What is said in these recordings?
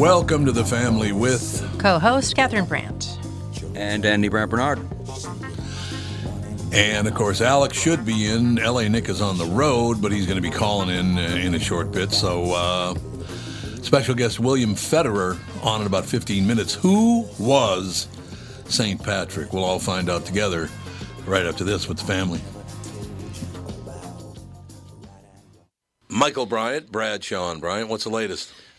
Welcome to the family with Co-host Catherine Brandt. And Andy Brandt Bernard. And of course, Alex should be in. LA Nick is on the road, but he's going to be calling in uh, in a short bit. So, uh, special guest William Federer on in about 15 minutes. Who was St. Patrick? We'll all find out together right after this with the family. Michael Bryant, Bradshaw and Bryant, what's the latest?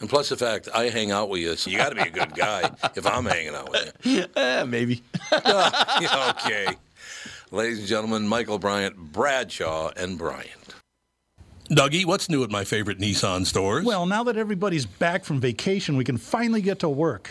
And plus the fact I hang out with you, so you got to be a good guy if I'm hanging out with you. Eh, maybe. Yeah, okay. Ladies and gentlemen, Michael Bryant, Bradshaw, and Bryant. Dougie, what's new at my favorite Nissan stores? Well, now that everybody's back from vacation, we can finally get to work.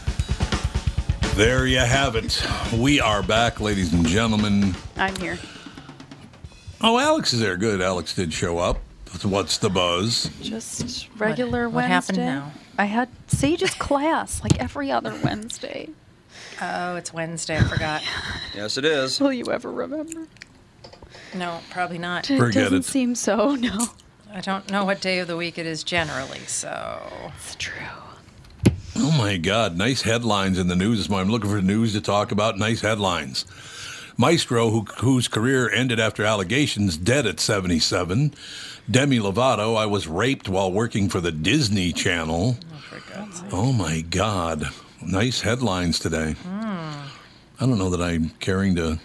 There you have it. We are back, ladies and gentlemen. I'm here. Oh, Alex is there. Good. Alex did show up. What's the buzz? Just regular what Wednesday. happened now? I had Sage's class like every other Wednesday. Oh, it's Wednesday. I forgot. Yes, it is. Will you ever remember? No, probably not. It Forget doesn't it. seem so. No, I don't know what day of the week it is generally, so it's true. Oh my God! Nice headlines in the news this morning. I'm looking for news to talk about. Nice headlines. Maestro, who, whose career ended after allegations, dead at 77. Demi Lovato, I was raped while working for the Disney Channel. Oh, for Oh my God! Nice headlines today. I don't know that I'm caring to.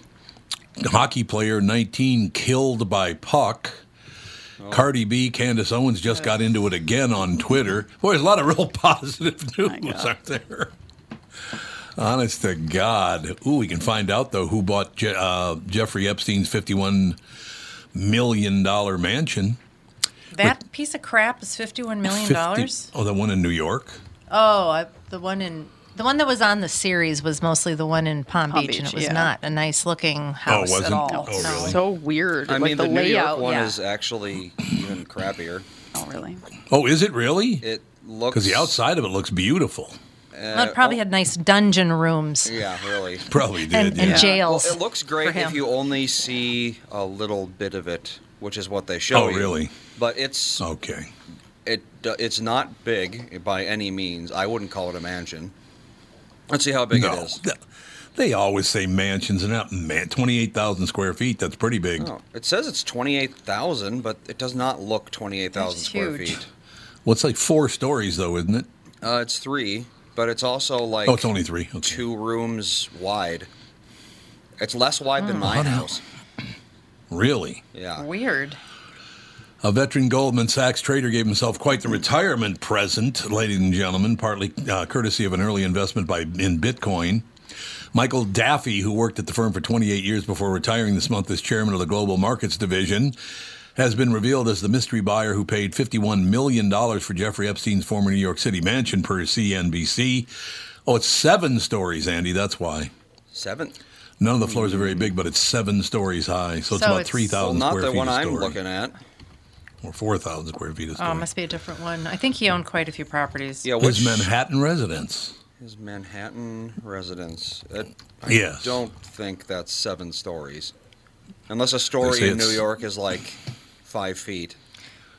Hockey player 19 killed by puck. Cardi B, Candace Owens just got into it again on Twitter. Boy, there's a lot of real positive news, out there? Honest to God. Ooh, we can find out, though, who bought Je- uh, Jeffrey Epstein's $51 million mansion. That piece of crap is fifty-one million 50 dollars. Oh, the one in New York? Oh, I, the one in the one that was on the series was mostly the one in Palm, Palm Beach, and it was yeah. not a nice-looking house at wasn't? all. Oh, really? So weird. I like mean, the, the, New layout. York one yeah. is actually even crappier. Oh, really? Oh, is it really? It looks Because the outside of it looks beautiful. Well, it probably had nice dungeon rooms Yeah, really. Probably did. and, yeah. and Yeah. jails. Well, it looks great if you only see a little bit of it, which is what they show Oh, you. really? But it's Okay. it uh, it's not big by any means. I wouldn't call it a mansion. Let's see how big no. it is. They always say mansions and not man. Twenty-eight thousand square feet. That's pretty big. Oh, it says it's twenty eight thousand, but it does not look twenty eight thousand That's square huge. feet. Well, it's like four stories, though, isn't it? Uh, it's three, but it's also like Oh, it's only three. Okay. two rooms wide. It's less wide than my house. Really? Yeah. Weird. A veteran Goldman Sachs trader gave himself quite the retirement present, ladies and gentlemen, partly uh, courtesy of an early investment by in Bitcoin. Michael Daffey, who worked at the firm for 28 years before retiring this month as chairman of the global markets division, has been revealed as the mystery buyer who paid $51 million for Jeffrey Epstein's former New York City mansion per CNBC. Oh, it's seven stories, Andy. That's why. Seven. None of the floors are very big, but it's seven stories high. So it's So about it's- 3,000 Well, not the one I'm story. looking at. Or 4,000 square feet a story. Oh, must be a different one. I think he owned quite a few properties. Yeah, His Manhattan residence. his Manhattan residence. It, I Yes. don't think that's seven stories, unless a story in New it's- York is like five feet.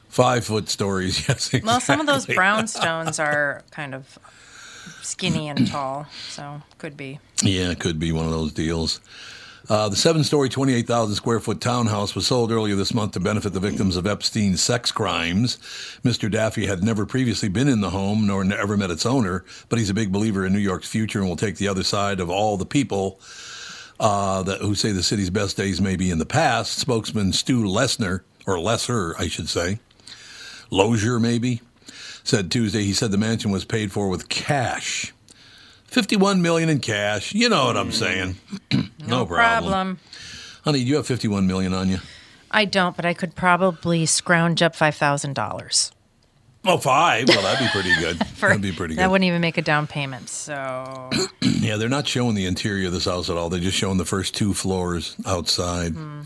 Five foot stories, yes. Exactly. Well, some of those brownstones are kind of skinny and tall, so could be. Yeah, it could be one of those deals. Uh, the seven story, 28,000 square foot townhouse was sold earlier this month to benefit the victims of Epstein's sex crimes. Mr. Daffey had never previously been in the home nor ever met its owner, but he's a big believer in New York's future and will take the other side of all the people uh, that, who say the city's best days may be in the past. Spokesman Stu Lesner, or Lesser, I should say, Lozier maybe, said Tuesday he said the mansion was paid for with cash. 51 million in cash. You know what I'm saying. no, Problem. Honey, do you have 51 million on you? I don't, but I could probably scrounge up five thousand dollars. Oh, five. Well, that'd be pretty good. For that'd be pretty good. That wouldn't even make a down payment. So Yeah, they're not showing the interior of this house at all. They're just showing the first two floors outside. Hmm.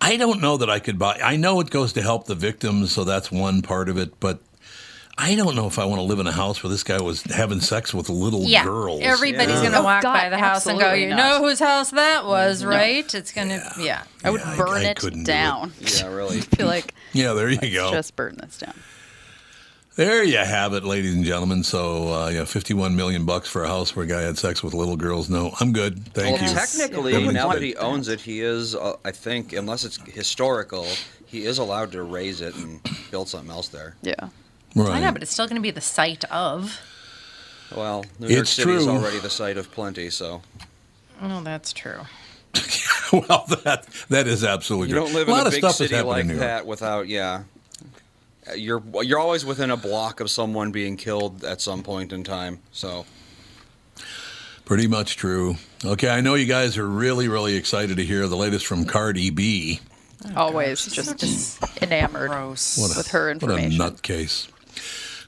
I don't know that I could buy. I know it goes to help the victims, so that's one part of it. But I don't know if I want to live in a house where this guy was having sex with little yeah, girls. everybody's Yeah. gonna Oh, walk God, by the house and go, "You not. know whose house that was, right?" It's gonna, yeah. I would Yeah, I- burn I it couldn't do it. down. Yeah, really. feel like Yeah, there you go. just burn this down. There you have it, ladies and gentlemen. So, uh, yeah, 51 million bucks for a house where a guy had sex with little girls. No, I'm good. Thank well, you. technically, That now that he owns it, he is. Uh, I think, unless it's historical, he is allowed to raise it and build something else there. Yeah. Right. I know, but it's still gonna be the site of. Well, New York It's City is already the site of plenty, so Oh, that's true. well, that that is absolutely you true. don't live a in lot a of big stuff is city happening like New York. that without, yeah. You're you're always within a block of someone being killed at some point in time. So Pretty much true. Okay, I know you guys are really, really excited to hear the latest from Cardi B. Always oh, just just enamored Gross. A, with her information. What a nutcase.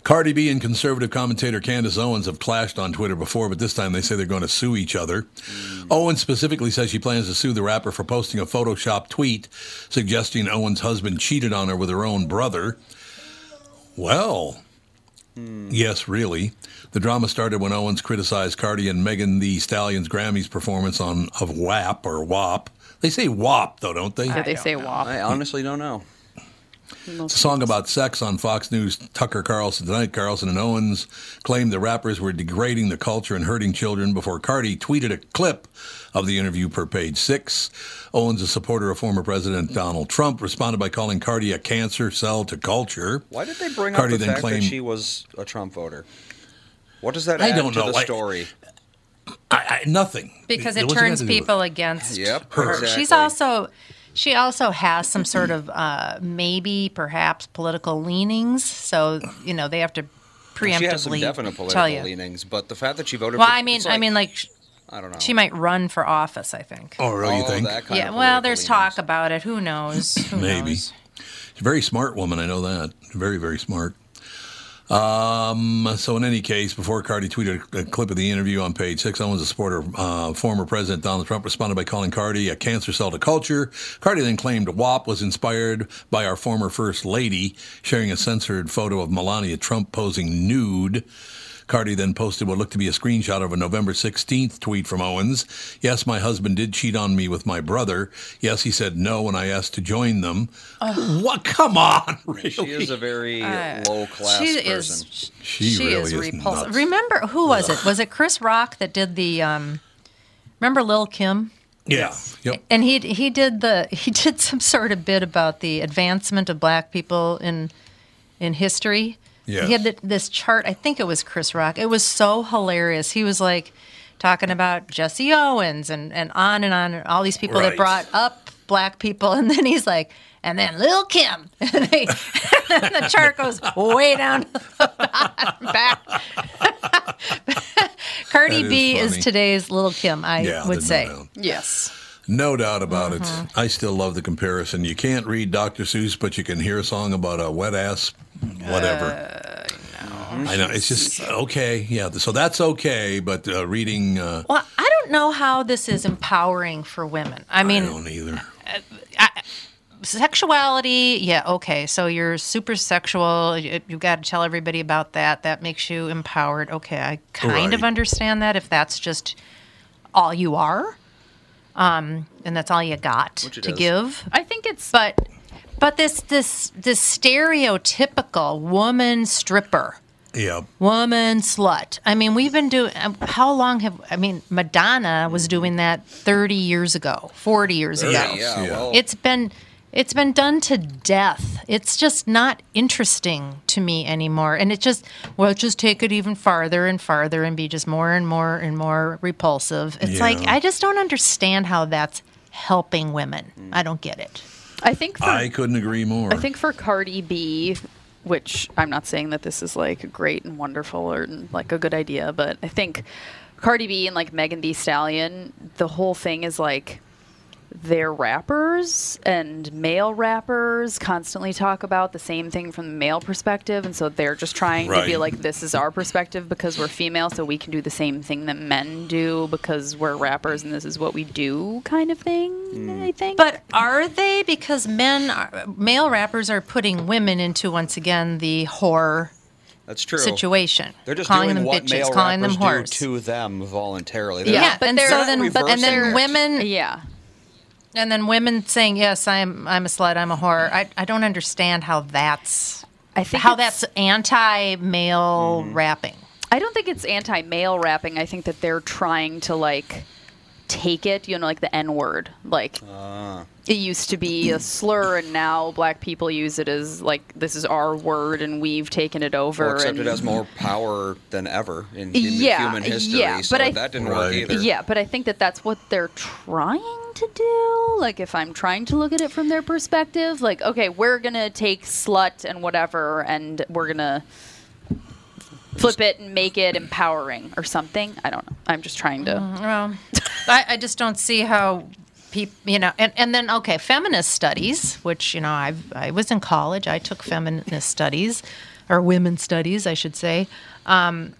Cardi B and conservative commentator Candace Owens have clashed on Twitter before, but this time they say they're going to sue each other. Mm. Owens specifically says she plans to sue the rapper for posting a Photoshop tweet suggesting Owens' husband cheated on her with her own brother. Well, hmm. yes, really. The drama started when Owens criticized Cardi and Megan Thee Stallion's Grammys performance on of WAP or WAP. They say WAP though, don't they? Yeah, they say know. WAP. I honestly don't know. It's a song about sex on Fox News. Tucker Carlson tonight. Carlson and Owens claimed the rappers were degrading the culture and hurting children before Cardi tweeted a clip of the interview per page six. Owens, a supporter of former President Donald Trump, responded by calling Cardi a cancer cell to culture. Why did they bring Cardi up the fact claimed- that she was a Trump voter? What does that I add don't to know. the I- story? I, I, nothing. because It it turns anything to do with people against Yep, her. exactly. She's also she also has some sort of uh, maybe perhaps political leanings. So you know they have to preemptively She has some definite tell political you. leanings, but the fact that she voted Well, for I mean, it's I mean, like I don't know. she might run for office. I think. Oh, really? You Oh, think? that kind yeah. of Well, there's leanings. talk about it. Who knows? Who Maybe. knows? She's a very smart woman. I know that. Very, very smart. Um, so, in any case, before Cardi tweeted a clip of the interview on page six, Owens, a supporter of uh, former President Donald Trump, responded by calling Cardi a cancer cell to culture. Cardi then claimed WAP was inspired by our former First Lady, sharing a censored photo of Melania Trump posing nude. Cardi then posted what looked to be a screenshot of a November 16th tweet from Owens. Yes, my husband did cheat on me with my brother. Yes, he said no when I asked to join them. What? Come on, really? She is a very low class Uh, She person. is. She really is is repulsive. nuts. Remember who was it? Was it Chris Rock that did the? Um, remember Lil Kim? Yeah. Yep. And he he did the he did some sort of bit about the advancement of black people in in history. Yes. He had this chart. I think it was Chris Rock. It was so hilarious. He was like talking about Jesse Owens and and on and on. And all these people Right. that brought up black people, and then he's like, and then Lil Kim, and, they, and then the chart goes way down to the bottom back. Cardi That is B is today's Lil Kim, I Yeah, would say. Yes. No doubt about Mm-hmm. it. I still love the comparison. You can't read Dr. Seuss, but you can hear a song about a wet ass, whatever. Uh, I know. It's just okay. Yeah. So that's okay. But uh, reading, uh, Well, I don't know how this is empowering for women. I mean, I don't either. sexuality yeah okay so you're super sexual you, you've got to tell everybody about that that makes you empowered okay i kind of understand that if that's just all you are um and that's all you got to is. give I think it's but but this this this stereotypical woman stripper Yeah. woman slut. I mean, we've been doing. How long have? I mean, Madonna was doing that thirty years ago, forty years ago. Yeah, yeah, Yeah. well, It's been it's been done to death. It's just not interesting to me anymore. And it just well, just take it even farther and farther and be just more and more and more repulsive. It's like I just don't understand how that's helping women. I don't get it. I think for I couldn't agree more. I think for Cardi B, which I'm not saying that this is like great and wonderful or like a good idea, but I think Cardi B and like Megan Thee Stallion, the whole thing is like they're rappers and male rappers constantly talk about the same thing from the male perspective and so they're just trying to be like this is our perspective because we're female so we can do the same thing that men do because we're rappers and this is what we do kind of thing mm. i think But are they? Because men, are, male rappers are putting women into once again the whore that's true. situation. They're just calling doing them what bitches, male calling them rappers whores. do to them voluntarily. Yeah, They're yeah, not- but and they're so then, but and then reversing women, yeah and then women saying, "Yes, I'm, I'm a slut, I'm a whore." I, I don't understand how that's, I think how that's anti-male Mm-hmm. rapping. I don't think it's anti-male rapping. I think that they're trying to like take it, you know, like the N-word. Like Ah. it used to be a slur, and now black people use it as like this is our word, and we've taken it over. Well, except and, it has more power than ever in, in Yeah, human history. yeah, so but I- that didn't Right. work either. Yeah, but I think that that's what they're trying to do. Like, if I'm trying to look at it from their perspective, like, okay, we're gonna take slut and whatever, and we're gonna flip it and make it empowering or something. I don't know. I'm just trying to. Well, I, I just don't see how people, you know, and, and then okay, feminist studies, which you know, I I was in college, I took feminist studies, or women's studies, I should say. Um,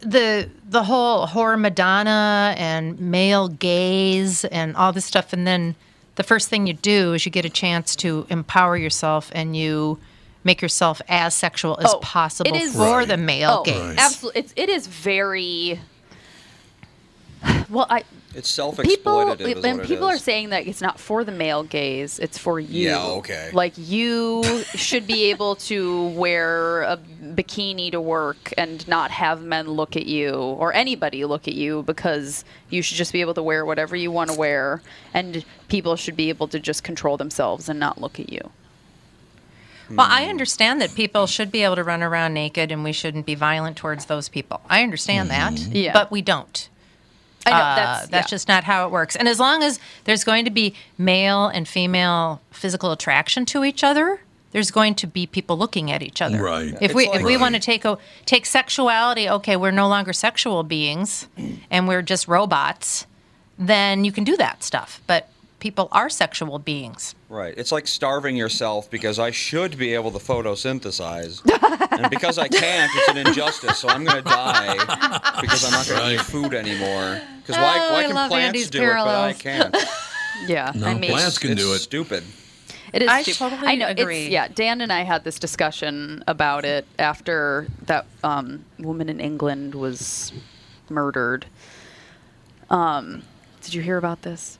the the whole horror Madonna and male gaze and all this stuff, and then the first thing you do is you get a chance to empower yourself and you make yourself as sexual as Oh, possible it is- for Right. the male Oh, gaze. absolutely. It's it is very. Well, I It's self-exploitative. people is when what it people are saying that it's not for the male gaze it's for you Yeah, okay. like you should be able to wear a bikini to work and not have men look at you or anybody look at you because you should just be able to wear whatever you want to wear and people should be able to just control themselves and not look at you Well, I understand that people should be able to run around naked and we shouldn't be violent towards those people. I understand that, Yeah. but we don't. i know Uh, that's that's yeah. just not how it works. And as long as there's going to be male and female physical attraction to each other, there's going to be people looking at each other. Right. If It's we like- if we Right. want to take a take sexuality, okay, we're no longer sexual beings, and we're just robots, then you can do that stuff. But people are sexual beings. Right. It's like starving yourself because I should be able to photosynthesize. and because I can't, it's an injustice. So I'm going to die because I'm not going to eat food anymore. Because why, Oh, why I can love plants Andy's do it, but I can't? yeah No, i mean plants can it's do it. stupid. It is. I stupid. totally I know. agree. It's, yeah, Dan and I had this discussion about it after that um, woman in England was murdered. Um, did you hear about this?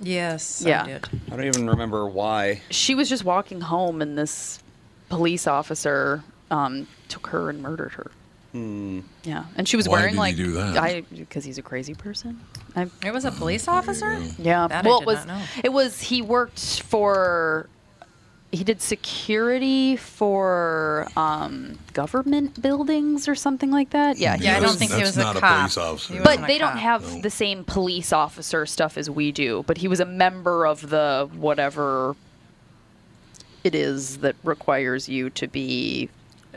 Yes, Yeah. I did. I don't even remember why. She was just walking home, and this police officer um, took her and murdered her. Yeah, and she was Why wearing did he like do that? I because he's a crazy person. I, It was a police officer. Yeah. That I well, did it was not know. it was he worked for he did security for um, government buildings or something like that. Yeah, Yeah, I don't think he was a not a cop. police officer. But wasn't they don't cop. have the same police officer stuff as we do. But he was a member of the whatever it is that requires you to be.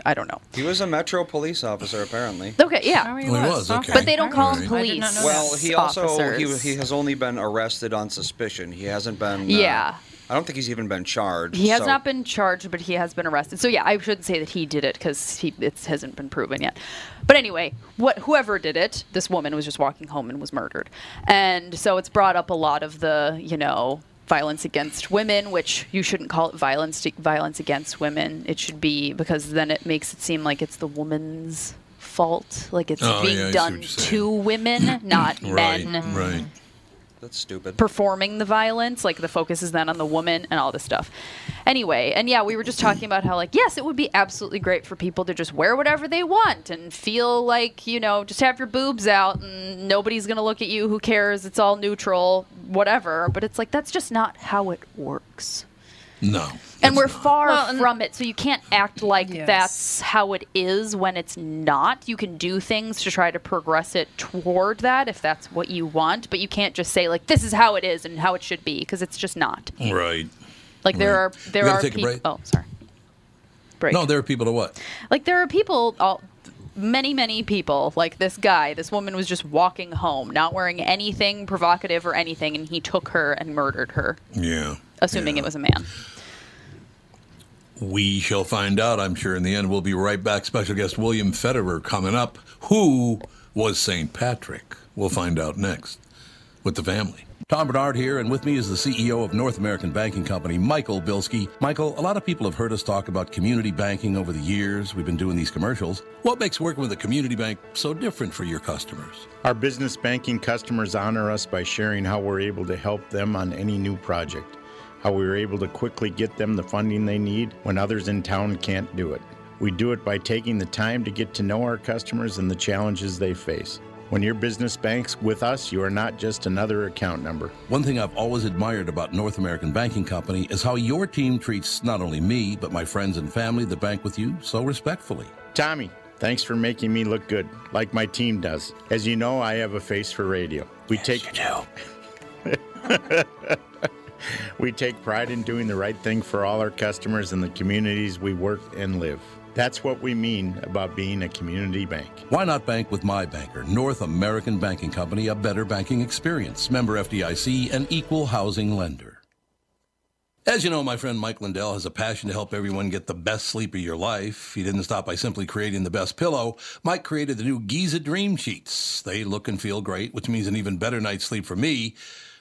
I don't know. He was a Metro police officer, apparently. Okay, yeah. Oh, he Well, he was. was, okay. But they don't call them Right. I did police. not Well, he also he, officers. he has only been arrested on suspicion. He hasn't been. uh, Yeah. I don't think he's even been charged. He has so- not been charged, but he has been arrested. So yeah, I shouldn't say that he did it because it hasn't been proven yet. But anyway, what whoever did it, this woman was just walking home and was murdered, and so it's brought up a lot of the you know violence against women, which you shouldn't call it violence violence against women. It should be because then it makes it seem like it's the woman's fault, like it's Oh, being yeah, done what you're saying. to women, not Right, men right. That's stupid. performing the violence like the focus is then on the woman and all this stuff. Anyway and yeah we were just talking about how like yes it would be absolutely great for people to just wear whatever they want and feel like you know just have your boobs out and nobody's gonna look at you who cares it's all neutral whatever. But it's like that's just not how it works No. and we're not. far Well, and- from it so you can't act like Yes. that's how it is when it's not you can do things to try to progress it toward that if that's what you want but you can't just say like this is how it is and how it should be because it's just not Right. like there Right. are there are take a people break? oh sorry break No, there are people to what? like there are people all many many people like this guy this woman was just walking home not wearing anything provocative or anything and he took her and murdered her Yeah. assuming Yeah. it was a man We shall find out, I'm sure, in the end. We'll be right back. Special guest William Federer coming up. Who was St. Patrick? We'll find out next with the family. Tom Bernard here, and with me is the CEO of North American Banking Company, Michael Bilski. Michael, a lot of people have heard us talk about community banking over the years. We've been doing these commercials. What makes working with a community bank so different for your customers? Our business banking customers honor us by sharing how we're able to help them on any new project, how we were able to quickly get them the funding they need when others in town can't do it. We do it by taking the time to get to know our customers and the challenges they face. When your business banks with us, you are not just another account number. One thing I've always admired about North American Banking Company is how your team treats not only me, but my friends and family that bank with you so respectfully. Tommy, thanks for making me look good, like my team does. As you know, I have a face for radio. We take you. We take pride in doing the right thing for all our customers and the communities we work and live. That's what we mean about being a community bank. Why not bank with my banker, North American Banking Company, a better banking experience, member FDIC, and equal housing lender. As you know, my friend Mike Lindell has a passion to help everyone get the best sleep of your life. He didn't stop by simply creating the best pillow. Mike created the new Giza Dream Sheets. They look and feel great, which means an even better night's sleep for me,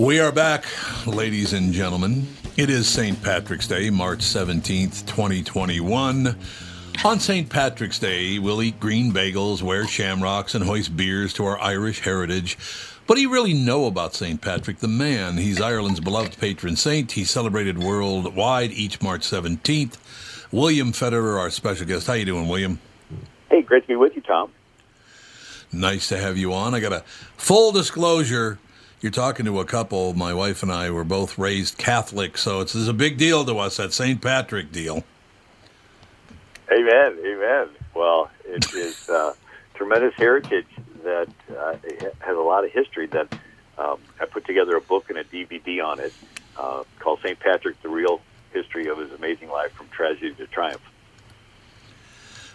We are back, ladies and gentlemen. It is St. Patrick's Day, March 17th, 2021. On St. Patrick's Day, we'll eat green bagels, wear shamrocks, and hoist beers to our Irish heritage. What do you really know about St. Patrick, the man? He's Ireland's beloved patron saint. He's celebrated worldwide each March 17th. William Federer, our special guest. How you doing, William? Hey, great to be with you, Tom. Nice to have you on. I got a full disclosure. You're talking to a couple. My wife and I were both raised Catholic, so it's, it's a big deal to us, that St. Patrick deal. Amen. Amen. Well, it is uh, tremendous heritage that uh, has a lot of history. That um, I put together a book and a DVD on it uh, called St. Patrick: The Real History of His Amazing Life from Tragedy to Triumph.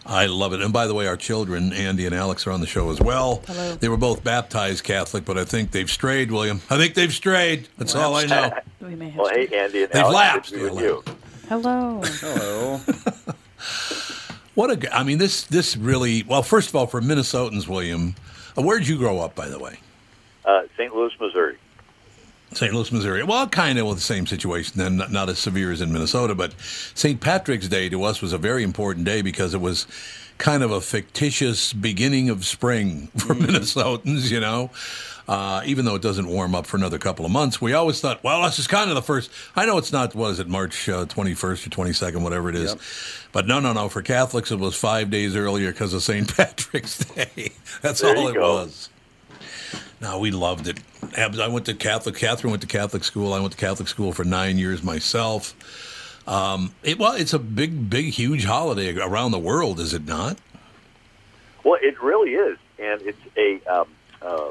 I love it. And by the way, our children, Andy and Alex, are on the show as well. Hello. They were both baptized Catholic, but I think they've strayed, William. I think they've strayed. That's all I know. We may have Well, hey, Andy and They've Alex, lapsed. good They're with you. Hello. Hello. What a! I mean, this this really. Well, first of all, for Minnesotans, William, uh, where'd you grow up, by the way? Uh, St. Louis, Missouri. St. Louis, Missouri. Well, kind of with the same situation then, not, not as severe as in Minnesota, but St. Patrick's Day to us was a very important day because it was kind of a fictitious beginning of spring for Minnesotans, you know. Uh, even though it doesn't warm up for another couple of months, we always thought, well, this is kind of the first. I know it's not, what is it, March uh, 21st or 22nd, whatever it is. Yep. But no, no, no. For Catholics, it was five days earlier because of St. Patrick's Day. That's There all it go. was. No, we loved it. I went to Catholic. Catherine went to Catholic school. I went to Catholic school for nine years myself. Um, it well, it's a big, big, huge holiday around the world, is it not? Well, it really is, and it's a um, uh,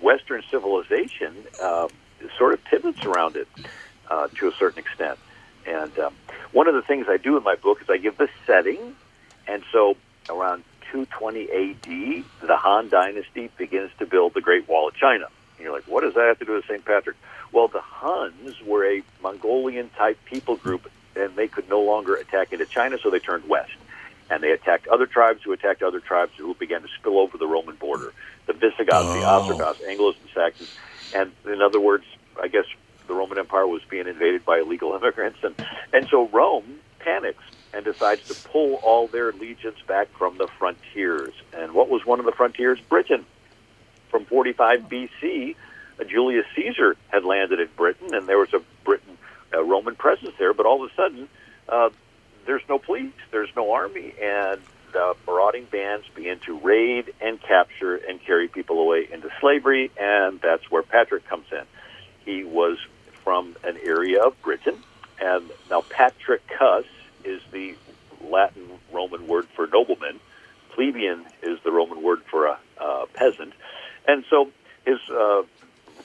Western civilization uh, sort of pivots around it uh, to a certain extent. And um, one of the things I do in my book is I give the setting, and so around 220 A.D., the Han Dynasty begins to build the Great Wall of China. And you're like, what does that have to do with St. Patrick? Well, the Huns were a Mongolian type people group, and they could no longer attack into China, so they turned west and they attacked other tribes who attacked other tribes who began to spill over the Roman border. The Visigoths, the Oh. Ostrogoths, Anglos, and Saxons. And in other words, I guess the Roman Empire was being invaded by illegal immigrants, and and so Rome panics and decides to pull all their legions back from the frontiers. And what was one of the frontiers? Britain. From 45 BC, uh, Julius Caesar had landed in Britain, and there was a Britain a Roman presence there. But all of a sudden, uh, there's no police, there's no army, and the marauding bands begin to raid and capture and carry people away into slavery, and that's where Patrick comes in. He was from an area of Britain, and now Patricius is the Latin Roman word for nobleman. Plebeian is the Roman word for a uh, peasant, and so his uh,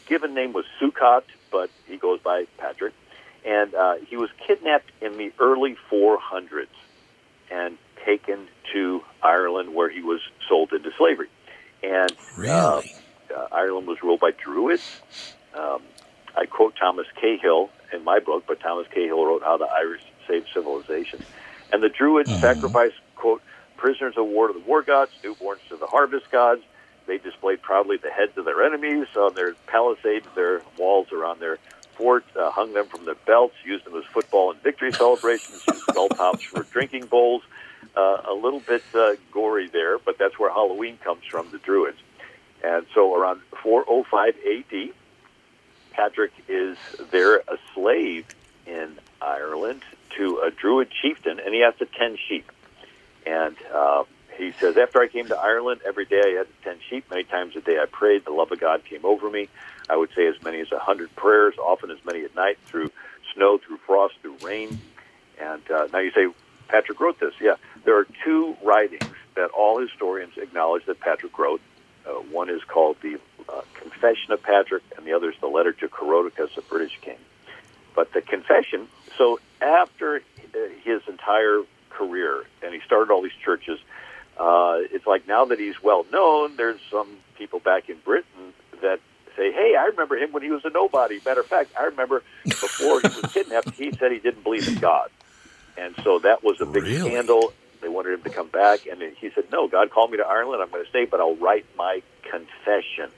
given name was Succat, but he goes by Patrick and uh, he was kidnapped in the early 400s and taken to Ireland, where he was sold into slavery. And Really? uh, uh, Ireland was ruled by Druids. Um, I quote Thomas Cahill in my book, but Thomas Cahill wrote How the Irish Saved Civilization. And the Druids sacrificed, quote, prisoners of war to the war gods, newborns to the harvest gods. They displayed proudly the heads of their enemies on their palisades, their walls around their fort, uh, hung them from their belts, used them as football and victory celebrations, used skull tops for drinking bowls. Uh, a little bit uh, gory there, but that's where Halloween comes from, the Druids. And so around 405 AD, Patrick is there a slave in Ireland to a Druid chieftain, and he has to tend sheep. And uh, he says, After I came to Ireland, every day I had to tend sheep. Many times a day I prayed. The love of God came over me. I would say as many as a hundred prayers, often as many at night, through snow, through frost, through rain. And uh, now you say, Patrick wrote this. Yeah, there are two writings that all historians acknowledge that Patrick wrote. Uh, one is called the uh, Confession of Patrick, and the other is the letter to Coroticus, a British king. But the Confession, so after uh, his entire career, and he started all these churches, uh, it's like now that he's well known, there's some people back in Britain that say, hey, I remember him when he was a nobody. Matter of fact, I remember before he was kidnapped, he said he didn't believe in God. And so that was a big Really? scandal. They wanted him to come back, and he said, "No, God called me to Ireland. I'm going to stay, but I'll write my confession."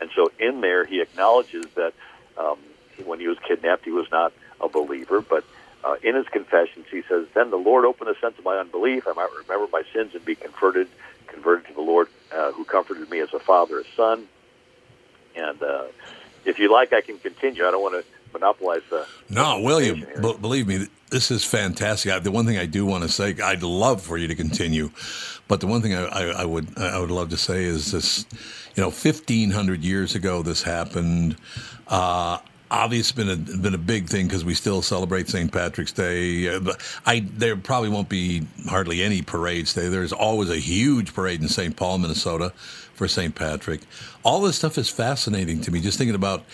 And so in there, he acknowledges that um, when he was kidnapped, he was not a believer. But uh, in his confessions, he says, "Then the Lord opened the sense of my unbelief. I might remember my sins and be converted, converted to the Lord, uh, who comforted me as a father, a son." And uh, if you like, I can continue. I don't want to monopolize the. No, William, b- believe me, this is fantastic. I, the one thing I do want to say, I'd love for you to continue, but the one thing I, I, I would I would love to say is this: you know, fifteen hundred years ago, this happened. Uh, obviously, been a been a big thing because we still celebrate St. Patrick's Day. I there probably won't be hardly any parades today. There's always a huge parade in St. Paul, Minnesota, for St. Patrick. All this stuff is fascinating to me. Just thinking about.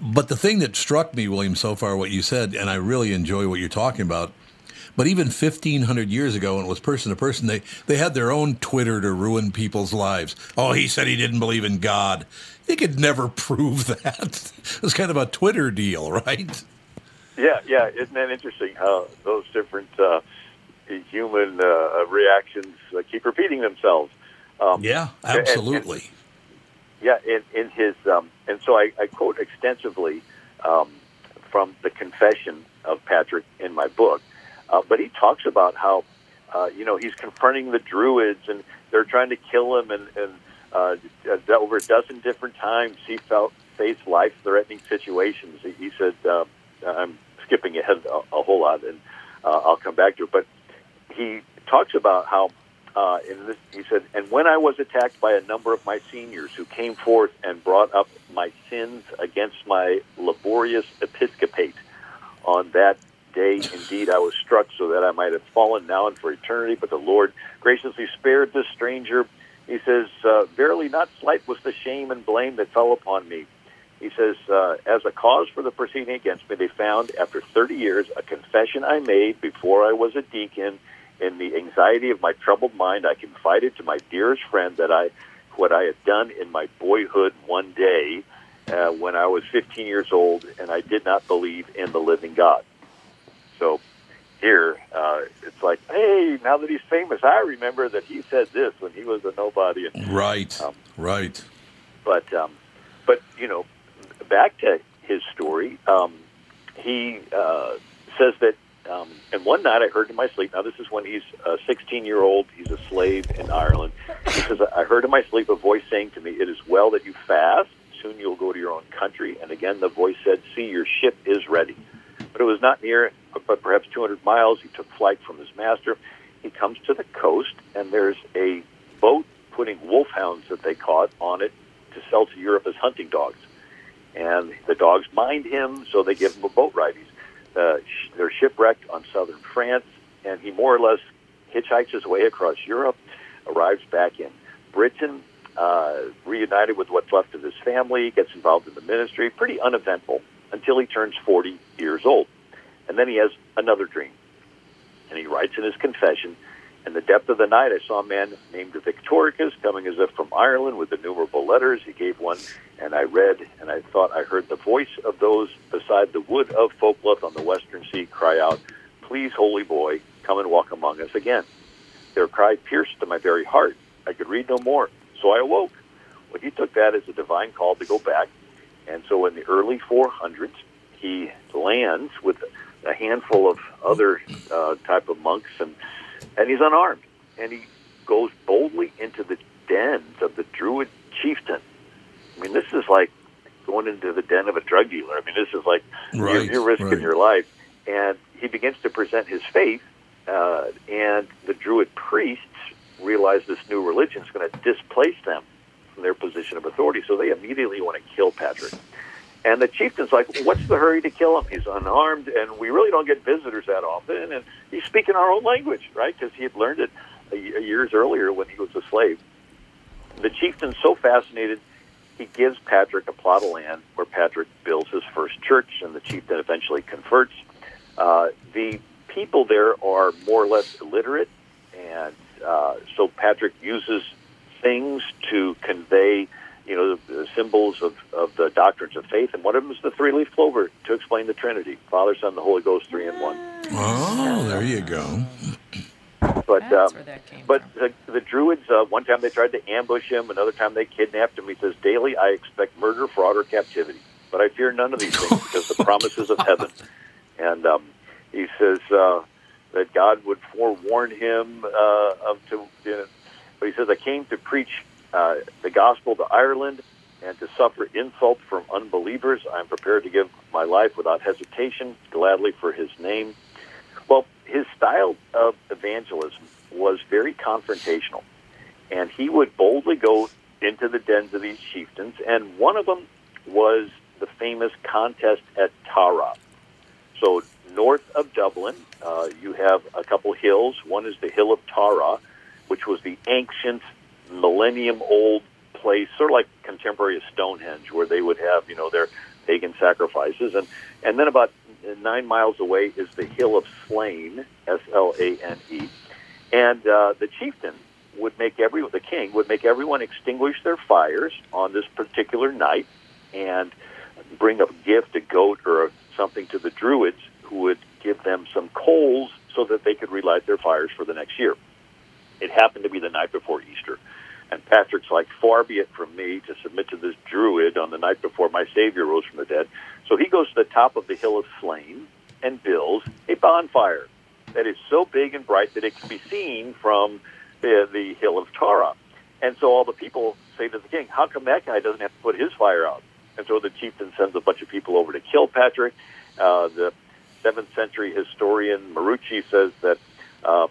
But the thing that struck me, William, so far, what you said, and I really enjoy what you're talking about. But even 1,500 years ago, when it was person to person, they, they had their own Twitter to ruin people's lives. Oh, he said he didn't believe in God. They could never prove that. it was kind of a Twitter deal, right? Yeah, yeah. Isn't that interesting how those different uh, human uh, reactions uh, keep repeating themselves? Um, yeah, absolutely. And, and, yeah, in, in his, um, and so I, I quote extensively um, from the confession of Patrick in my book, uh, but he talks about how, uh, you know, he's confronting the Druids and they're trying to kill him, and, and uh, over a dozen different times he felt faced life-threatening situations. He, he said, uh, "I'm skipping ahead a, a whole lot, and uh, I'll come back to it," but he talks about how uh, in this, he said, and when I was attacked by a number of my seniors who came forth and brought up my sins against my laborious episcopate, on that day indeed I was struck so that I might have fallen now and for eternity, but the Lord graciously spared this stranger. He says, uh, Verily not slight was the shame and blame that fell upon me. He says, uh, as a cause for the proceeding against me, they found after 30 years a confession I made before I was a deacon in the anxiety of my troubled mind, I confided to my dearest friend that I, what I had done in my boyhood one day uh, when I was 15 years old, and I did not believe in the living God. So here, uh, it's like, hey, now that he's famous, I remember that he said this when he was a nobody. And, right, um, right. But, um, but you know, back to his story, um, he uh, says that um, and one night I heard in my sleep, now this is when he's a 16 year old, he's a slave in Ireland. He says, I heard in my sleep a voice saying to me, It is well that you fast. Soon you'll go to your own country. And again, the voice said, See, your ship is ready. But it was not near, but perhaps 200 miles. He took flight from his master. He comes to the coast, and there's a boat putting wolfhounds that they caught on it to sell to Europe as hunting dogs. And the dogs mind him, so they give him a boat ride. He's uh, they're shipwrecked on southern France, and he more or less hitchhikes his way across Europe, arrives back in Britain, uh, reunited with what's left of his family, gets involved in the ministry. Pretty uneventful until he turns 40 years old. And then he has another dream. And he writes in his confession in the depth of the night, I saw a man named Victoricus coming as if from Ireland with innumerable letters. He gave one, and I read, and I thought I heard the voice of those beside the wood of Focleth on the western sea cry out, Please, holy boy, come and walk among us again. Their cry pierced to my very heart. I could read no more. So I awoke. Well, he took that as a divine call to go back. And so in the early 400s, he lands with a handful of other uh, type of monks and and he's unarmed, and he goes boldly into the dens of the Druid chieftain. I mean, this is like going into the den of a drug dealer. I mean, this is like right, you're, you're, risking right. your life. And he begins to present his faith, uh, and the Druid priests realize this new religion is going to displace them from their position of authority. So they immediately want to kill Patrick. And the chieftain's like, what's the hurry to kill him? He's unarmed, and we really don't get visitors that often. And he's speaking our own language, right? Because he had learned it years earlier when he was a slave. The chieftain's so fascinated, he gives Patrick a plot of land where Patrick builds his first church, and the chieftain eventually converts. Uh, the people there are more or less illiterate, and uh, so Patrick uses things to convey you know, the, symbols of, of the doctrines of faith, and one of them is the three-leaf clover to explain the Trinity: Father, Son, the Holy Ghost, three in one. Oh, there you go. But uh, but the, the Druids, uh, one time they tried to ambush him, another time they kidnapped him. He says, "Daily, I expect murder, fraud, or captivity, but I fear none of these things because the promises of heaven." And um, he says uh, that God would forewarn him uh, of to. You know, but he says, "I came to preach uh, the gospel to Ireland and to suffer insult from unbelievers. I'm prepared to give my life without hesitation, gladly for his name. Well, his style of evangelism was very confrontational, and he would boldly go into the dens of these chieftains, and one of them was the famous contest at Tara. So, north of Dublin, uh, you have a couple hills. One is the Hill of Tara, which was the ancient millennium old place, sort of like contemporary Stonehenge, where they would have you know their pagan sacrifices, and and then about nine miles away, is the Hill of Slane, S L A N E, and uh, the chieftain would make every the king would make everyone extinguish their fires on this particular night, and bring a gift, a goat or something to the druids, who would give them some coals so that they could relight their fires for the next year. It happened to be the night before Easter. And Patrick's like, far be it from me to submit to this druid on the night before my Savior rose from the dead. So he goes to the top of the hill of Slane and builds a bonfire that is so big and bright that it can be seen from the, the hill of Tara. And so all the people say to the king, how come that guy doesn't have to put his fire out? And so the chieftain sends a bunch of people over to kill Patrick. Uh, the seventh century historian Muirchú says that uh,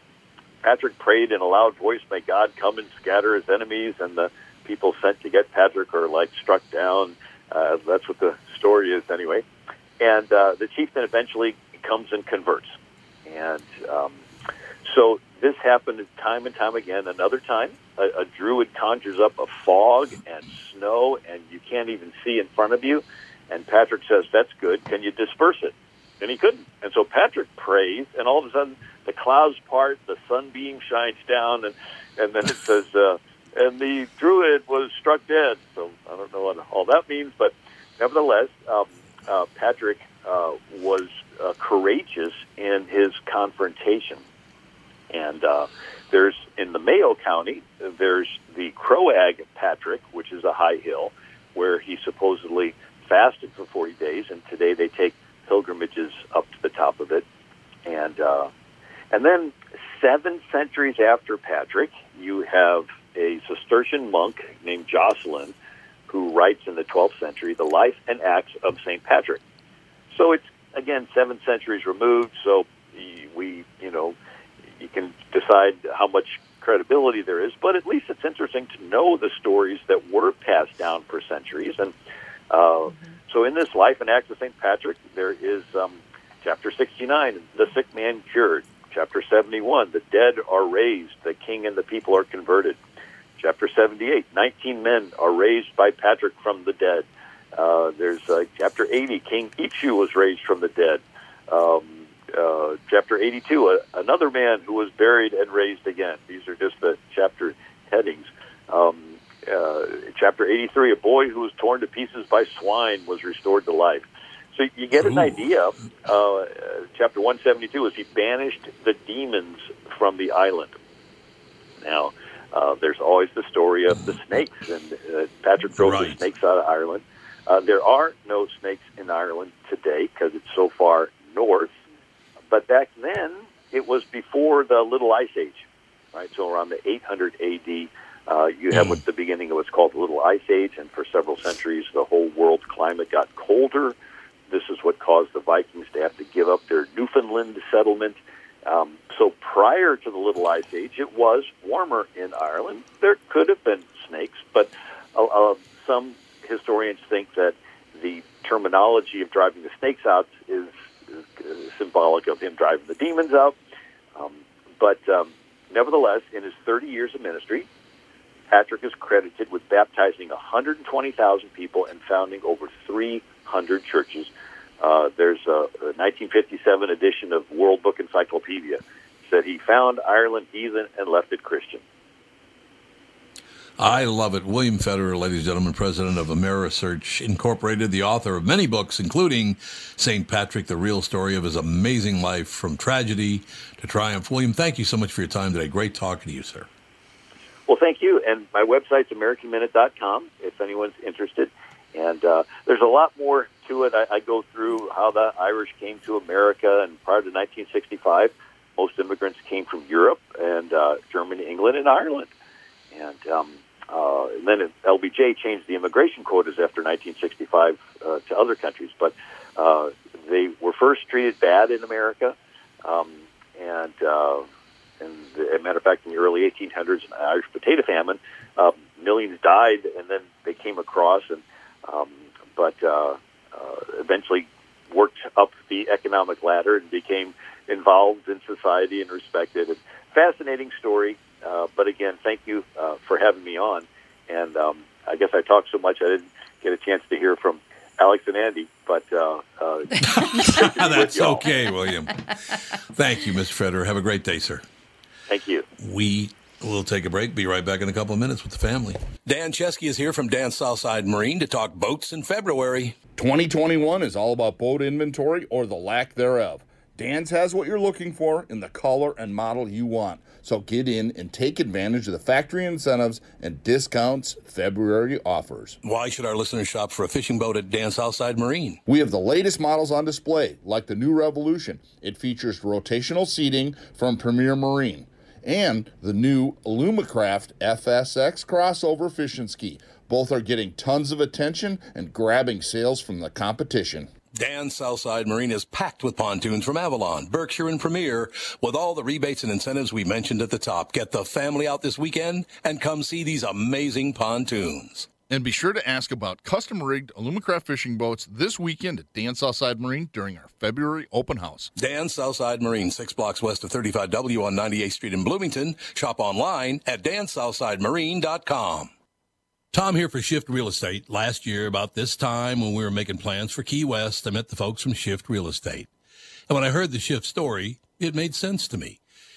Patrick prayed in a loud voice, May God come and scatter his enemies. And the people sent to get Patrick are like struck down. Uh, that's what the story is, anyway. And uh, the chieftain eventually comes and converts. And um, so this happened time and time again. Another time, a, a druid conjures up a fog and snow, and you can't even see in front of you. And Patrick says, That's good. Can you disperse it? And he couldn't. And so Patrick prays, and all of a sudden the clouds part, the sunbeam shines down, and, and then it says, uh, and the druid was struck dead. So I don't know what all that means, but nevertheless, um, uh, Patrick uh, was uh, courageous in his confrontation. And uh, there's in the Mayo County, there's the Croagh Patrick, which is a high hill where he supposedly fasted for 40 days, and today they take pilgrimages up to the top of it. And uh, and then seven centuries after Patrick, you have a Cistercian monk named Jocelyn who writes in the 12th century the life and acts of St. Patrick. So it's again seven centuries removed. So we, you know, you can decide how much credibility there is, but at least it's interesting to know the stories that were passed down for centuries. And uh, mm-hmm. So, in this life and acts of St. Patrick, there is um, chapter 69, the sick man cured. Chapter 71, the dead are raised, the king and the people are converted. Chapter 78, 19 men are raised by Patrick from the dead. Uh, there's uh, chapter 80, King Ichu was raised from the dead. Um, uh, chapter 82, uh, another man who was buried and raised again. These are just the chapter headings. Um, uh, chapter 83, a boy who was torn to pieces by swine was restored to life. So you get an Ooh. idea. Uh, chapter 172 is he banished the demons from the island. Now, uh, there's always the story of the snakes, and uh, Patrick drove right. the snakes out of Ireland. Uh, there are no snakes in Ireland today because it's so far north. But back then, it was before the Little Ice Age, right? So around the 800 AD, uh, you have mm. what's the beginning of what's called the Little Ice Age, and for several centuries, the whole world's climate got colder. This is what caused the Vikings to have to give up their Newfoundland settlement. Um, so prior to the Little Ice Age, it was warmer in Ireland. There could have been snakes, but uh, uh, some historians think that the terminology of driving the snakes out is, is symbolic of him driving the demons out. Um, but um, nevertheless, in his 30 years of ministry, Patrick is credited with baptizing 120,000 people and founding over 300 churches. Uh, there's a, a 1957 edition of World Book Encyclopedia said he found Ireland heathen and left it Christian. I love it. William Federer, ladies and gentlemen, president of AmeriSearch Incorporated, the author of many books, including St. Patrick, the real story of his amazing life from tragedy to triumph. William, thank you so much for your time today. Great talking to you, sir. Well, thank you. And my website's AmericanMinute.com if anyone's interested. And uh, there's a lot more to it. I, I go through how the Irish came to America, and prior to 1965, most immigrants came from Europe and uh, Germany, England, and Ireland. And um, uh, and then LBJ changed the immigration quotas after 1965 uh, to other countries, but uh, they were first treated bad in America, um, and uh, and as a matter of fact, in the early 1800s, in the Irish potato famine, uh, millions died, and then they came across, and um, but uh, uh, eventually worked up the economic ladder and became involved in society and respected. And fascinating story. Uh, but again, thank you uh, for having me on. And um, I guess I talked so much I didn't get a chance to hear from Alex and Andy, but uh, uh, That's okay, William. Thank you, Mr. Federer. Have a great day, sir. Thank you. We will take a break. Be right back in a couple of minutes with the family. Dan Chesky is here from Dan Southside Marine to talk boats in February. 2021 is all about boat inventory or the lack thereof. Dan's has what you're looking for in the color and model you want. So get in and take advantage of the factory incentives and discounts February offers. Why should our listeners shop for a fishing boat at Dan Southside Marine? We have the latest models on display, like the new Revolution. It features rotational seating from Premier Marine and the new Alumacraft FSX crossover fishing ski. Both are getting tons of attention and grabbing sales from the competition. Dan Southside Marine is packed with pontoons from Avalon, Berkshire, and Premier with all the rebates and incentives we mentioned at the top. Get the family out this weekend and come see these amazing pontoons. And be sure to ask about custom rigged Alumacraft fishing boats this weekend at Dan Southside Marine during our February open house. Dan Southside Marine, six blocks west of 35W on 98th Street in Bloomington. Shop online at dansouthsidemarine.com. Tom here for Shift Real Estate. Last year, about this time when we were making plans for Key West, I met the folks from Shift Real Estate. And when I heard the Shift story, it made sense to me.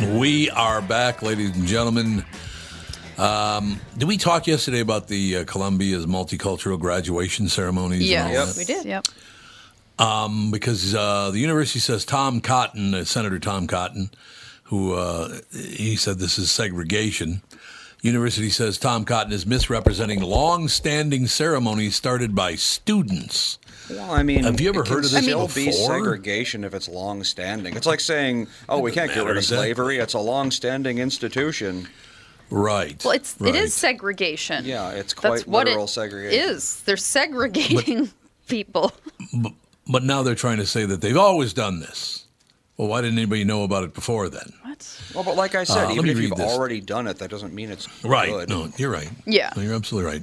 We are back, ladies and gentlemen. Um, did we talk yesterday about the uh, Columbia's multicultural graduation ceremonies? and all Yes, that? we did. Yep. Um, because uh, the university says Tom Cotton, uh, Senator Tom Cotton, who uh, he said this is segregation. University says Tom Cotton is misrepresenting long-standing ceremonies started by students. Well, I mean, Have you ever heard of this still be segregation if it's long-standing. It's like saying, "Oh, we can't get rid of slavery. It's a long-standing institution." Right. Well, it's right. it is segregation. Yeah, it's quite That's what literal it segregation. is. They're segregating people. But now they're trying to say that they've always done this. Well, why didn't anybody know about it before then? What? Well, but like I said, Uh, even if you've this. already done it, that doesn't mean it's Right. good. No, you're right. Yeah. No, you're absolutely right.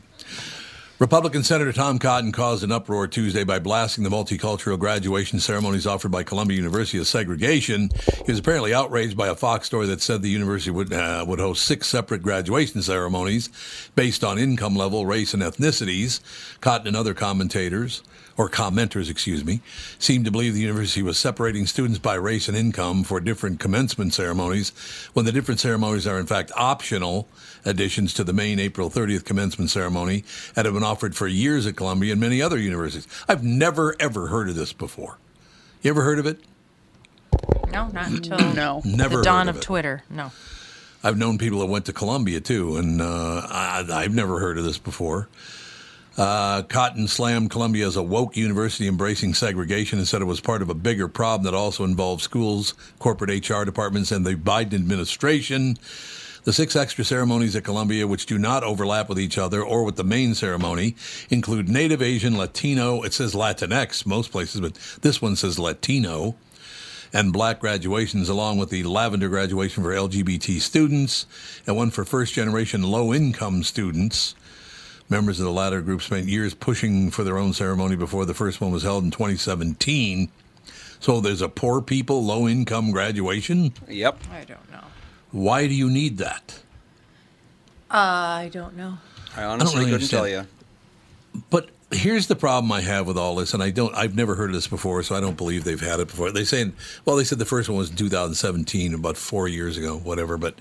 Republican Senator Tom Cotton caused an uproar Tuesday by blasting the multicultural graduation ceremonies offered by Columbia University as segregation. He was apparently outraged by a Fox story that said the university would uh, would host six separate graduation ceremonies based on income level, race, and ethnicities. Cotton and other commentators or commenters, excuse me, seemed to believe the university was separating students by race and income for different commencement ceremonies when the different ceremonies are in fact optional additions to the main April 30th commencement ceremony and have been offered for years at Columbia and many other universities. I've never ever heard of this before. You ever heard of it? No, not until No. Never the dawn of, of. Twitter. No. I've known people that went to Columbia too, and uh, I, I've never heard of this before. Uh, Cotton slammed Columbia as a woke university embracing segregation and said it was part of a bigger problem that also involved schools, corporate HR departments, and the Biden administration. The six extra ceremonies at Columbia, which do not overlap with each other or with the main ceremony, include Native Asian, Latino, it says Latinx most places, but this one says Latino, and black graduations, along with the lavender graduation for LGBT students and one for first generation low income students. Members of the latter group spent years pushing for their own ceremony before the first one was held in 2017. So there's a poor people, low income graduation. Yep. I don't know. Why do you need that? Uh, I don't know. I honestly really couldn't tell you. But here's the problem I have with all this, and I don't, I've never heard of this before, so I don't believe they've had it before. They say, well, they said the first one was in 2017, about four years ago, whatever. But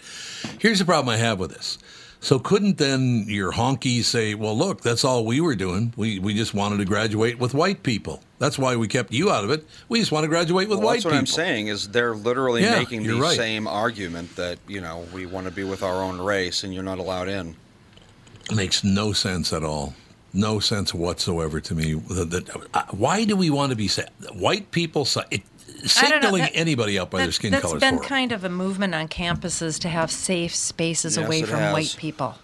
here's the problem I have with this: So couldn't then your honky say, "Well, look, that's all we were doing. We we just wanted to graduate with white people. That's why we kept you out of it. We just want to graduate with Well, white that's what people." I'm saying is they're literally Yeah, making the right. same argument that you know we want to be with our own race and you're not allowed in. makes no sense at all. No sense whatsoever to me. That, uh, why do we want to be white people? It, I don't know, that- anybody out by their That, skin has color. been is horrible. kind of a movement on campuses to have safe spaces Yes, away from has. white people.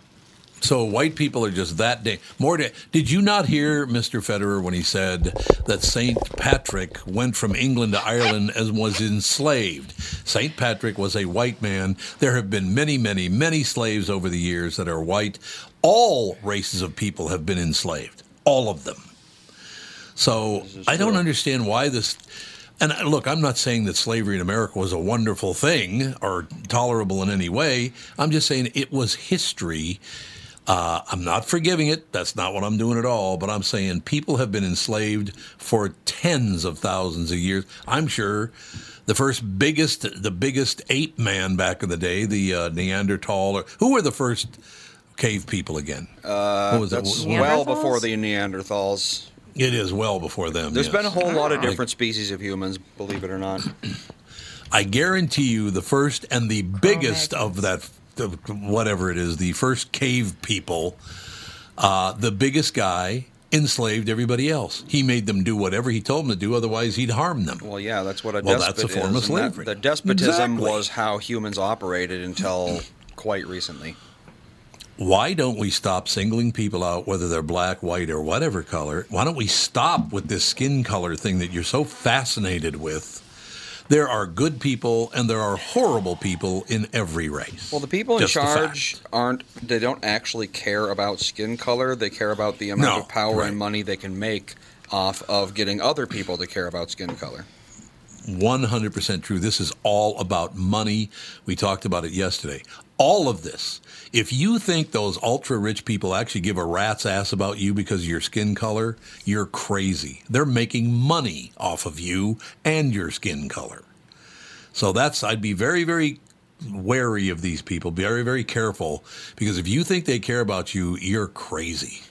So white people are just that day more. Da- Did you not hear Mr. Federer when he said that Saint Patrick went from England to Ireland and was enslaved? Saint Patrick was a white man. There have been many, many, many slaves over the years that are white. All races of people have been enslaved. All of them. So I don't understand why this. And uh, look, I'm not saying that slavery in America was a wonderful thing or tolerable in any way. I'm just saying it was history. Uh, I'm not forgiving it. That's not what I'm doing at all. But I'm saying people have been enslaved for tens of thousands of years. I'm sure the first biggest, the biggest ape man back in the day, the uh, Neanderthal, or who were the first cave people again? Uh, What was it? that's well before the Neanderthals. It is well before them. There's yes. been a whole lot of different species of humans, believe it or not. I guarantee you, the first and the biggest of that, of whatever it is, the first cave people, uh, the biggest guy enslaved everybody else. He made them do whatever he told them to do, otherwise he'd harm them. Well, yeah, that's what a Well, despot that's a form is. of and that- slavery. the despotism Exactly. was how humans operated until quite recently. Why don't we stop singling people out, whether they're black, white, or whatever color? Why don't we stop with this skin color thing that you're so fascinated with? There are good people and there are horrible people in every race. Well, the people in Just a fact. charge aren't. They don't actually care about skin color. They care about the amount No, of power right. and money they can make off of getting other people to care about skin color. 100% true. This is all about money. We talked about it yesterday. All of this. If you think those ultra rich people actually give a rat's ass about you because of your skin color, you're crazy. They're making money off of you and your skin color. So that's, I'd be very, very wary of these people, very, very careful, because if you think they care about you, you're crazy.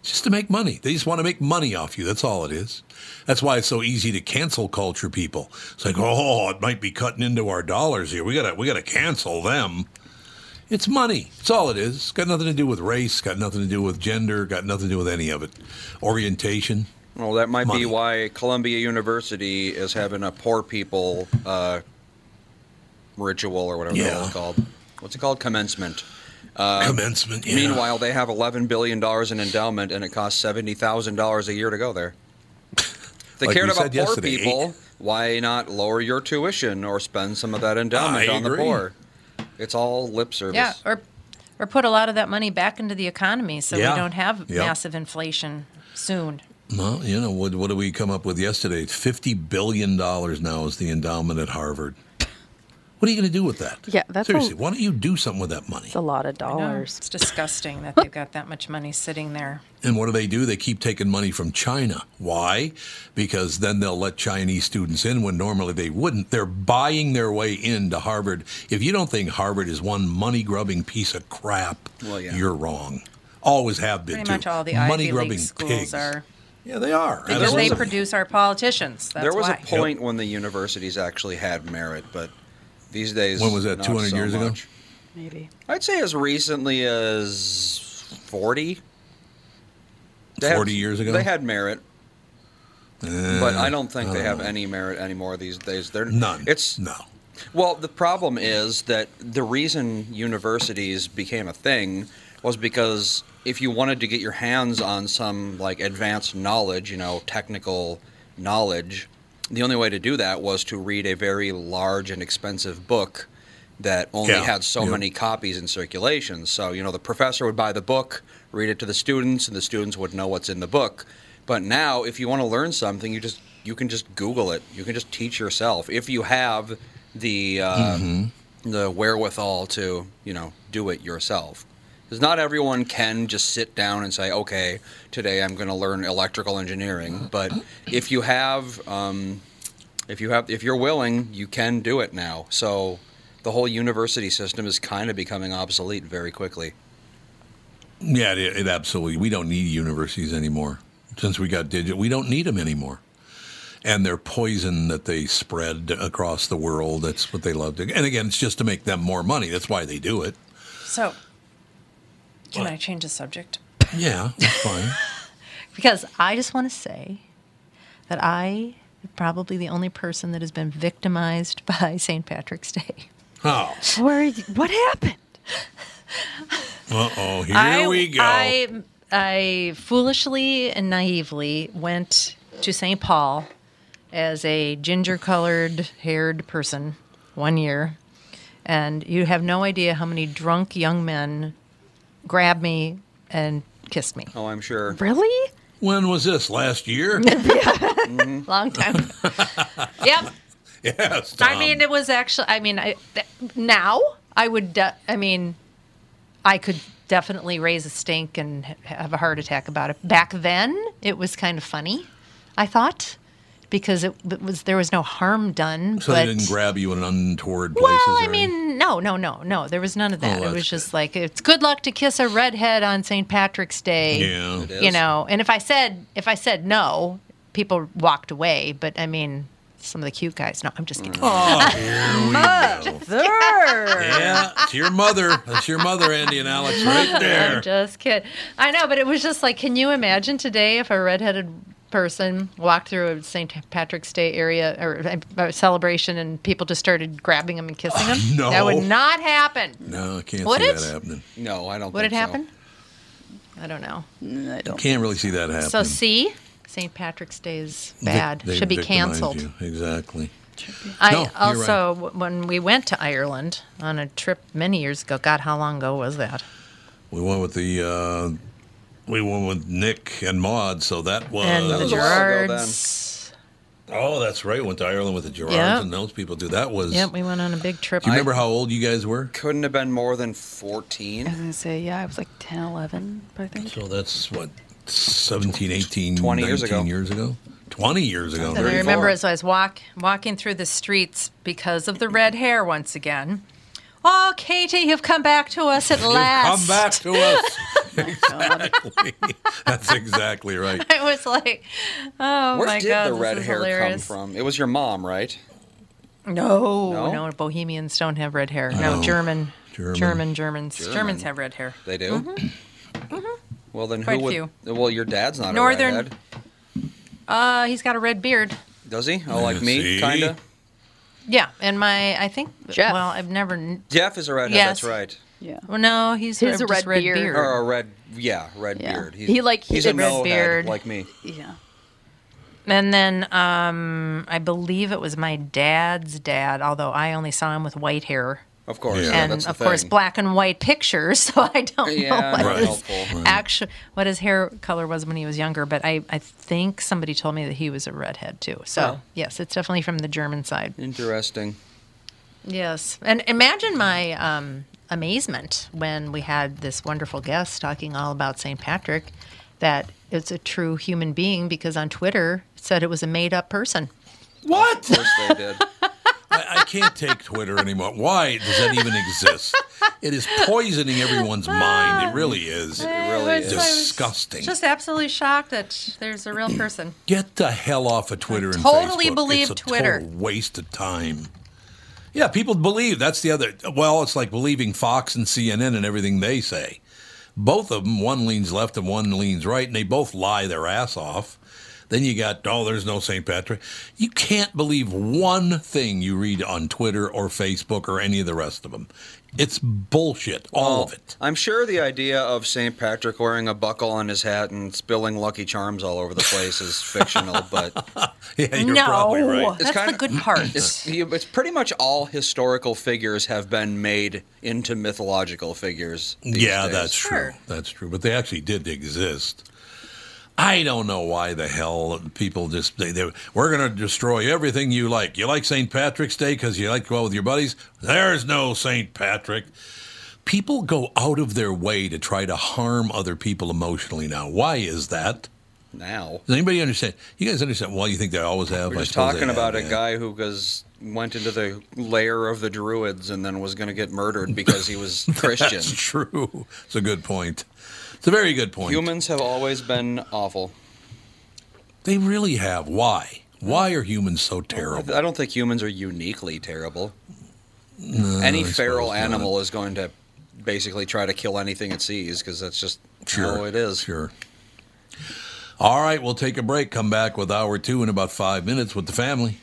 It's just to make money. They just want to make money off you. That's all it is. That's why it's so easy to cancel culture people. It's like, oh, it might be cutting into our dollars here. We gotta we gotta cancel them. It's money. It's all it is. It's got nothing to do with race, got nothing to do with gender, got nothing to do with any of it. Orientation. Well, that might Money. be why Columbia University is having a poor people uh, ritual or whatever Yeah. it's called. What's it called? Commencement. Uh, Commencement, yeah. Meanwhile, they have eleven billion dollars in endowment, and it costs seventy thousand dollars a year to go there. If they Like cared about poor people, why not lower your tuition or spend some of that endowment I on the poor? It's all lip service. Yeah, or or put a lot of that money back into the economy so Yeah. we don't have Yep. massive inflation soon. Well, you know, what, what did we come up with yesterday? $50 billion now is the endowment at Harvard. What are you going to do with that? Yeah, that's a- Seriously, why don't you do something with that money? It's a lot of dollars. It's disgusting that they've got that much money sitting there. And what do they do? They keep taking money from China. Why? Because then they'll let Chinese students in when normally they wouldn't. They're buying their way into Harvard. If you don't think Harvard is one money grubbing piece of crap, Well, yeah. you're wrong. Always have been. Pretty too. much all the Ivy money-grubbing League schools pigs. are Yeah, they are. because they a- produce our politicians. That's there was why. a point when the universities actually had merit, but these days, When was that, 200 so years ago? much. Maybe. I'd say as recently as forty. They 40 years ago? they had merit, Eh, but I don't think I they don't have know. any merit anymore these days. They're None. It's no. Well, the problem is that the reason universities became a thing was because if you wanted to get your hands on some like advanced knowledge, you know, technical knowledge, the only way to do that was to read a very large and expensive book that only Yeah, had so yeah. many copies in circulation. So, you know, the professor would buy the book, read it to the students, and the students would know what's in the book. But now, if you want to learn something, you just you can just Google it. You can just teach yourself if you have the uh, Mm-hmm. the wherewithal to you know do it yourself. Because not everyone can just sit down and say, okay, today I'm going to learn electrical engineering. But if you have um, if you have if you're willing, you can do it now. So the whole university system is kind of becoming obsolete very quickly. Yeah, it, it absolutely. We don't need universities anymore. Since we got digital, we don't need them anymore. And their poison that they spread across the world, that's what they love to. And again, it's just to make them more money. That's why they do it. So, can I change the subject? Yeah, that's fine. Because I just want to say that I am probably the only person that has been victimized by St. Patrick's Day. Oh, Where, what happened? uh oh, here I, we go. I, I foolishly and naively went to St. Paul as a ginger colored haired person one year. And you have no idea how many drunk young men grabbed me and kissed me. Oh, I'm sure. Really? when was this? Last year? Long time. yep. yes. I mean, it was actually. I mean, I th- now I would. De- I mean, I could definitely raise a stink and ha- have a heart attack about it. Back then, it was kind of funny. I thought because it, it was there was no harm done. so but they didn't grab you in an untoward places. well, I or mean, no, no, no, no. There was none of oh, that. Oh, it was that's just like it's good luck to kiss a redhead on St. Patrick's Day. Yeah. It You know, and if I said if I said no, people walked away. But I mean, some of the cute guys. No, I'm just kidding. Oh, here we go. Yeah, it's your mother. That's your mother, Andy and Alex, right there. I'm just kidding. I know, but it was just like, can you imagine today if a redheaded person walked through a St. Patrick's Day area or a celebration and people just started grabbing him and kissing him? no. That would not happen. No, I can't Would see it? that happening. No, I don't Would it think so. happen? I don't know. I don't. Can't really see that happening. So, see, St. Patrick's Day is bad. they Should be canceled. you. Exactly. I No, also, w when we went to Ireland on a trip many years ago, God, how long ago was that? We went with the uh, we went with Nick and Maud, so that was, and that the was a while ago Gerards. oh, that's right. Went to Ireland with the Gerards Yeah. and those people do that was. Yep, we went on a big trip. Do you remember how old you guys were? Couldn't have been more than 14. I was gonna say yeah. I was like 10, 11, I think. So that's what 17, 18, 20 years ago. years ago. 20 years ago. And I 34. remember as I was walk, walking through the streets because of the red hair once again. Oh, Katie, you've come back to us at You've last. come back to us. exactly. That's exactly right. I was like, oh Where my did God, the red hair hilarious. come from? It was your mom, right? No, No? no, Bohemians don't have red hair. know. No, German, German. German, Germans. German. Germans have red hair. They do. Well, then Mm-hmm. Quite who would? few. Well, your dad's not Northern- a redhead, Uh, he's got a red beard. does he? Oh, like me, kind of. Yeah, and my, I think, Jeff. well, I've never, Jeff is a redhead. Yes. That's right. Yeah. well, no, he's His a a just red beard. Or a red, yeah, red Yeah. beard. He's, He, like, he he's a did red no beard. head like me. Yeah. And then um, I believe it was my dad's dad, although I only saw him with white hair. Of course, Yeah. yeah, and that's of course thing. black and white pictures, so I don't Yeah, know what not his helpful. actual what his hair color was when he was younger. But I, I think somebody told me that he was a redhead too. So Oh. yes, it's definitely from the German side. Interesting. Yes, and imagine my um, amazement when we had this wonderful guest talking all about St. Patrick, that it's a true human being because on Twitter it said it was a made up person. What? Of course they did. I, I can't take Twitter anymore. Why does that even exist? It is poisoning everyone's mind. It really is. It really is. Disgusting. Just absolutely shocked that there's a real person. Get the hell off of Twitter and totally Facebook. believe it's a Twitter. Total waste of time. Yeah, people believe. That's the other. Well, it's like believing Fox and CNN and everything they say. Both of them, one leans left and one leans right, and they both lie their ass off. Then you got, oh, there's no St. Patrick. You can't believe one thing you read on Twitter or Facebook or any of the rest of them. It's bullshit, all of oh, it. I'm sure the idea of St. Patrick wearing a buckle on his hat and spilling Lucky Charms all over the place is fictional, but Yeah, you're no, probably right. It's that's the kinda- good part. it's, it's pretty much all historical figures have been made into mythological figures. these Yeah, days. that's true. Sure. That's true. But they actually did exist. I don't know why the hell people just they, they we're going to destroy everything you like. You like St. Patrick's Day because you like to go out with your buddies. There's no St. Patrick. People go out of their way to try to harm other people emotionally now. Why is that? now. Does anybody understand? You guys understand why you think they always have? We're just talking about have, a yeah. guy who was went into the lair of the druids and then was going to get murdered because he was Christian. That's true. It's a good point. It's a very good point. Humans have always been awful. They really have. Why? Why are humans so terrible? I don't think humans are uniquely terrible. No, Any I feral suppose not. animal is going to basically try to kill anything it sees because that's just Sure. how it is. Sure. All right, we'll take a break. Come back with hour two in about five minutes with the family.